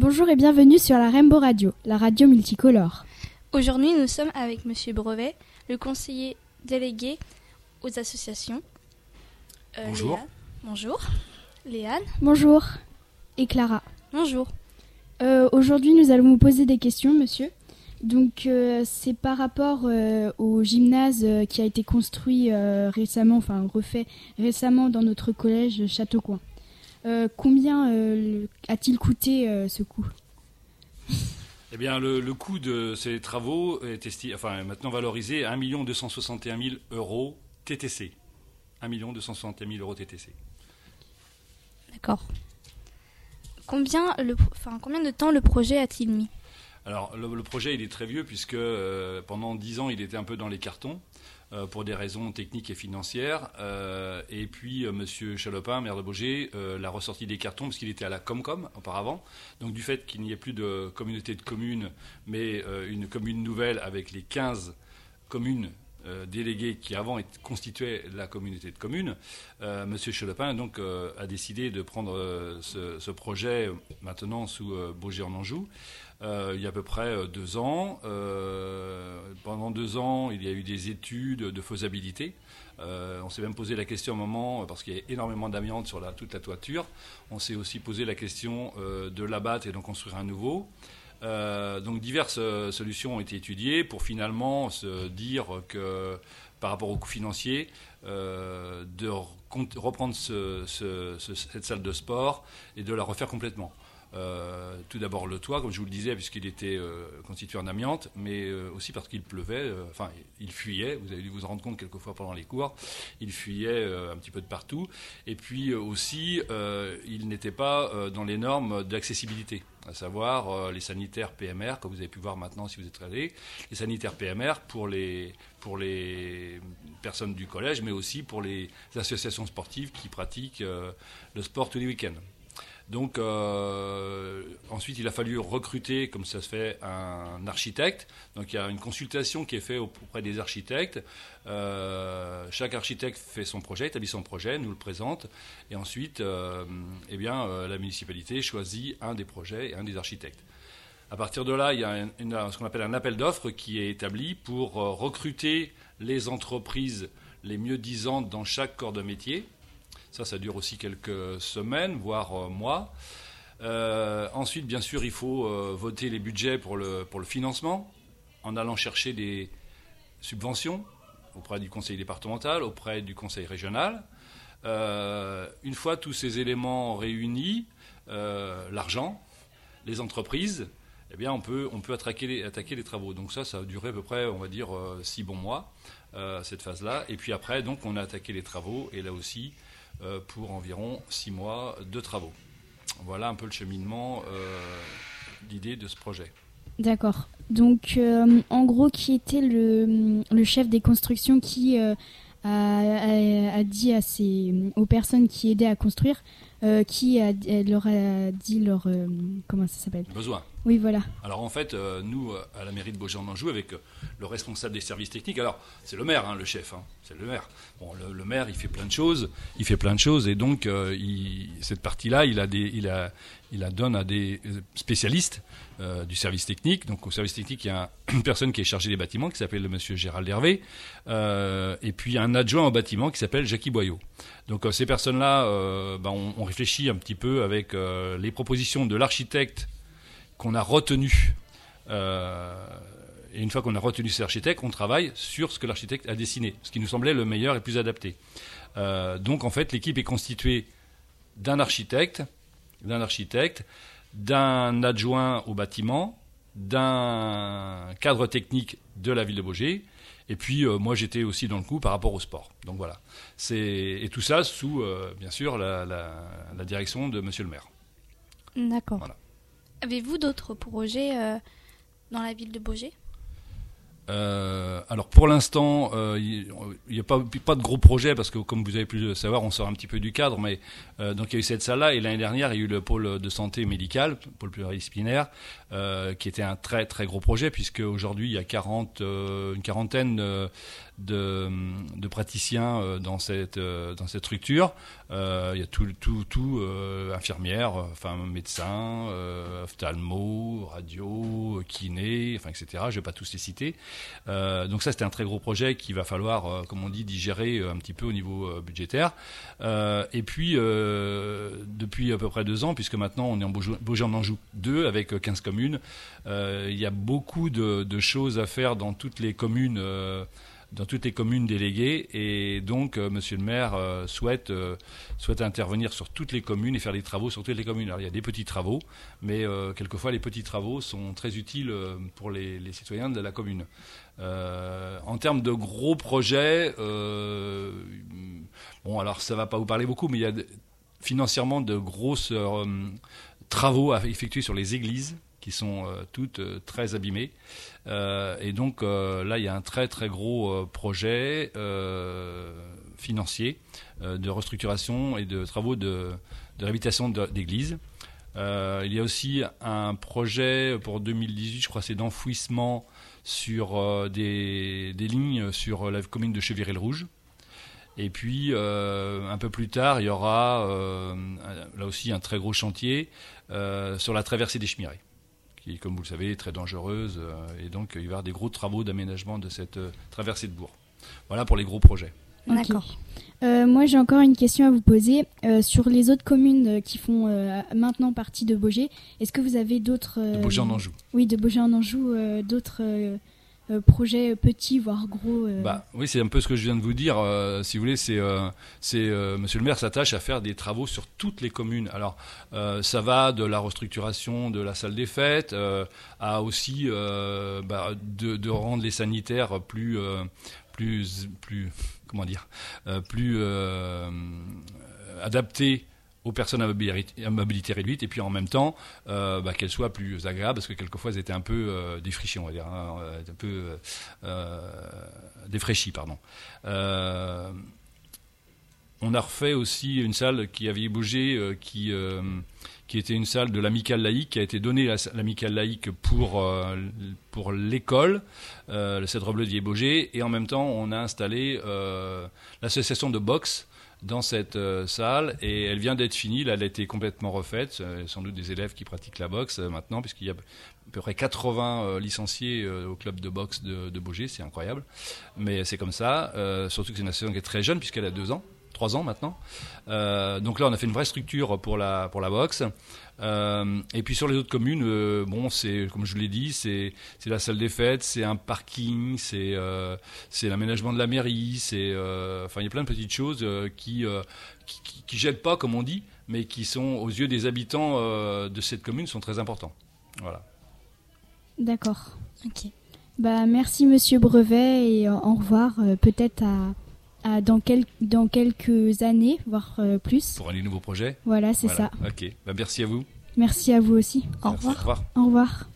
Bonjour et bienvenue sur la Rainbow Radio, la radio multicolore. Aujourd'hui, nous sommes avec Monsieur Brevet, le conseiller délégué aux associations. Euh, Bonjour. Bonjour. Léane. Bonjour. Et Clara. Bonjour. Euh, aujourd'hui, nous allons vous poser des questions, monsieur. Donc, euh, c'est par rapport au gymnase qui a été construit récemment, enfin refait récemment dans notre collège Châteaucoin. Euh, combien euh, a-t-il coûté euh, ce coût eh bien, le, coût de ces travaux est enfin, maintenant valorisé à 1 261 000 euros TTC. 1 261 000 euros TTC. D'accord. Combien, enfin, combien de temps le projet a-t-il mis? Alors, le, projet, il est très vieux puisque pendant 10 ans, il était un peu dans les cartons. Euh, pour des raisons techniques et financières. Euh, et puis euh, Monsieur Chalopin, maire de Beaugé, l'a ressorti des cartons parce qu'il était à la Comcom auparavant. Donc du fait qu'il n'y ait plus de communauté de communes, mais une commune nouvelle avec les 15 communes déléguées qui avant constituaient la communauté de communes, Monsieur Chalopin donc a décidé de prendre ce, projet maintenant sous Beaugé en Anjou. Euh, il y a à peu près euh, deux ans. Euh, pendant deux ans, il y a eu des études de faisabilité. on s'est même posé la question un moment, parce qu'il y a énormément d'amiante sur toute la toiture, on s'est aussi posé la question de l'abattre et d'en construire un nouveau. donc diverses solutions ont été étudiées pour finalement se dire que par rapport au coût financier, de reprendre cette salle de sport et de la refaire complètement. Euh, tout d'abord le toit, comme je vous le disais, puisqu'il était euh, constitué en amiante, mais euh, aussi parce qu'il pleuvait, enfin il fuyait, vous avez dû vous en rendre compte quelquefois pendant les cours, il fuyait un petit peu de partout, et puis aussi il n'était pas dans les normes d'accessibilité, à savoir les sanitaires PMR, comme vous avez pu voir maintenant si vous êtes allé, les sanitaires PMR pour les, pour les personnes du collège, mais aussi pour les associations sportives qui pratiquent le sport tous les week-ends. Donc euh, ensuite, il a fallu recruter, comme ça se fait, un architecte. Donc il y a une consultation qui est faite auprès des architectes. Euh, chaque architecte fait son projet, établit son projet, nous le présente, et ensuite, euh, eh la municipalité choisit un des projets et un des architectes. À partir de là, il y a ce qu'on appelle un appel d'offres qui est établi pour recruter les entreprises les mieux disantes dans chaque corps de métier. Ça, ça dure aussi quelques semaines, voire euh, mois. Euh, ensuite, bien sûr, il faut euh, voter les budgets pour le, financement, en allant chercher des subventions auprès du conseil départemental, auprès du conseil régional. une fois tous ces éléments réunis, l'argent, les entreprises, eh bien, on peut, attaquer, les, travaux. Donc ça, ça a duré à peu près, on va dire, six bons mois, cette phase-là. Et puis après, donc, on a attaqué les travaux. Et là aussi, pour environ six mois de travaux. Voilà un peu le cheminement d'idée euh, de ce projet. D'accord. Donc, euh, en gros, qui était le, chef des constructions qui a, dit à aux personnes qui aidaient à construire euh, qui leur a dit leur euh, comment ça s'appelle? Besoin. Alors en fait, euh, nous à la mairie de Beaugency-en-Anjou, avec le responsable des services techniques. Alors c'est le maire, hein, le chef, hein, c'est le maire. Bon, le, maire, il fait plein de choses, il fait plein de choses, et donc cette partie-là, il a il a, il la donne à des spécialistes du service technique. Donc au service technique, il y a une personne qui est chargée des bâtiments qui s'appelle le Monsieur Gérald Hervé, et puis un adjoint au bâtiment qui s'appelle Jackie Boyot. Donc ces personnes-là, ben, on réfléchit un petit peu avec euh, les propositions de l'architecte qu'on a retenu. Euh, et une fois qu'on a retenu cet architecte, on travaille sur ce que l'architecte a dessiné, ce qui nous semblait le meilleur et le plus adapté. Euh, donc en fait, l'équipe est constituée d'un architecte, d'un architecte, d'un adjoint au bâtiment, d'un cadre technique de la ville de Beaugé, et puis, euh, moi, j'étais aussi dans le coup par rapport au sport. Donc voilà. Et tout ça sous, euh, bien sûr, la, direction de monsieur le maire. D'accord. Avez-vous d'autres projets euh, dans la ville de Beaugé? Euh, alors pour l'instant, euh, il n'y a pas, pas de gros projets parce que comme vous avez pu le savoir, on sort un petit peu du cadre. Mais euh, donc il y a eu cette salle-là et l'année dernière, il y a eu le pôle de santé médicale, pôle pluridisciplinaire, euh, qui était un très très gros projet puisque aujourd'hui il y a 40, euh, une quarantaine de, de, praticiens euh, dans cette dans cette structure. il y a tout tout tout infirmières, enfin médecins, ophtalmo, radio, kiné, enfin etc. Je vais pas tous les citer. Donc ça c'était un très gros projet qu'il va falloir, comme on dit, digérer un petit peu au niveau budgétaire. et puis depuis à peu près deux ans, puisque maintenant on est en Beaujolais-en-Anjou 2 avec 15 communes euh, il y a beaucoup de, choses à faire dans toutes les communes euh, dans toutes les communes déléguées. Et donc, euh, Monsieur le maire souhaite, souhaite intervenir sur toutes les communes et faire des travaux sur toutes les communes. Alors, il y a des petits travaux, mais quelquefois, les petits travaux sont très utiles pour les, citoyens de la commune. en termes de gros projets, bon, alors ça va pas vous parler beaucoup, mais il y a financièrement de grosses travaux à effectuer sur les églises qui sont euh, toutes euh, très abîmées. Euh, et donc là, il y a un très très gros projet financier de restructuration et de travaux de, réhabilitation d'églises. il y a aussi un projet pour 2018, je crois, c'est d'enfouissement sur des, lignes sur la commune de Cheviré-le-Rouge. Et puis, un peu plus tard, il y aura là aussi un très gros chantier sur la traversée des Chemirets qui, comme vous le savez, est très dangereuse. Euh, et donc, il va y avoir des gros travaux d'aménagement de cette euh, traversée de Bourg. Voilà pour les gros projets. D'accord. Euh, moi, j'ai encore une question à vous poser. sur les autres communes qui font maintenant partie de Beaugé, est-ce que vous avez d'autres... de Beaugé en Anjou. Oui, de Beaugé en Anjou, d'autres euh, projet petit voire gros euh. bah, Oui, c'est un peu ce que je viens de vous dire. Euh, si vous voulez, c'est, Monsieur le maire s'attache à faire des travaux sur toutes les communes. Alors, ça va de la restructuration de la salle des fêtes à aussi bah, de, rendre les sanitaires plus, comment dire, plus adaptés aux personnes à mobilité, réduite et puis en même temps euh, bah, qu'elles soient plus agréables parce que quelquefois elles étaient un peu euh, défraîchies on va dire hein, euh, un peu défraîchies pardon. On a refait aussi une salle qui avait bougé qui qui était une salle de l'amicale laïque qui a été donnée à l'amicale laïque pour pour l'école le Cèdre Bleu d'Iébogé et en même temps on a installé l'association de boxe dans cette euh, salle et elle vient d'être finie. Elle a été complètement refaite. Euh, sans doute des élèves qui pratiquent la boxe euh, maintenant, puisqu'il y a à peu près 80 licenciés au club de boxe de, de. C'est incroyable. Mais c'est comme ça. surtout que c'est une association qui est très jeune, puisqu'elle a deux ans trois ans maintenant. Euh, donc là, on a fait une vraie structure pour la, pour la boxe. Euh, et puis sur les autres communes, euh, bon, c'est comme je l'ai dit, c'est la salle des fêtes, c'est un parking, c'est c'est l'aménagement de la mairie, c'est enfin il y a plein de petites choses qui, qui, qui jettent pas comme on dit, mais qui sont aux yeux des habitants de cette commune sont très importants. Voilà. D'accord. Ok. Bah merci Monsieur Brevet et au revoir. Peut-être à dans, dans quelques années, voire euh, plus. Pour un nouveau projet? Voilà, c'est ça. Ok, bah, merci à vous. Merci à vous aussi. Au revoir. Au revoir.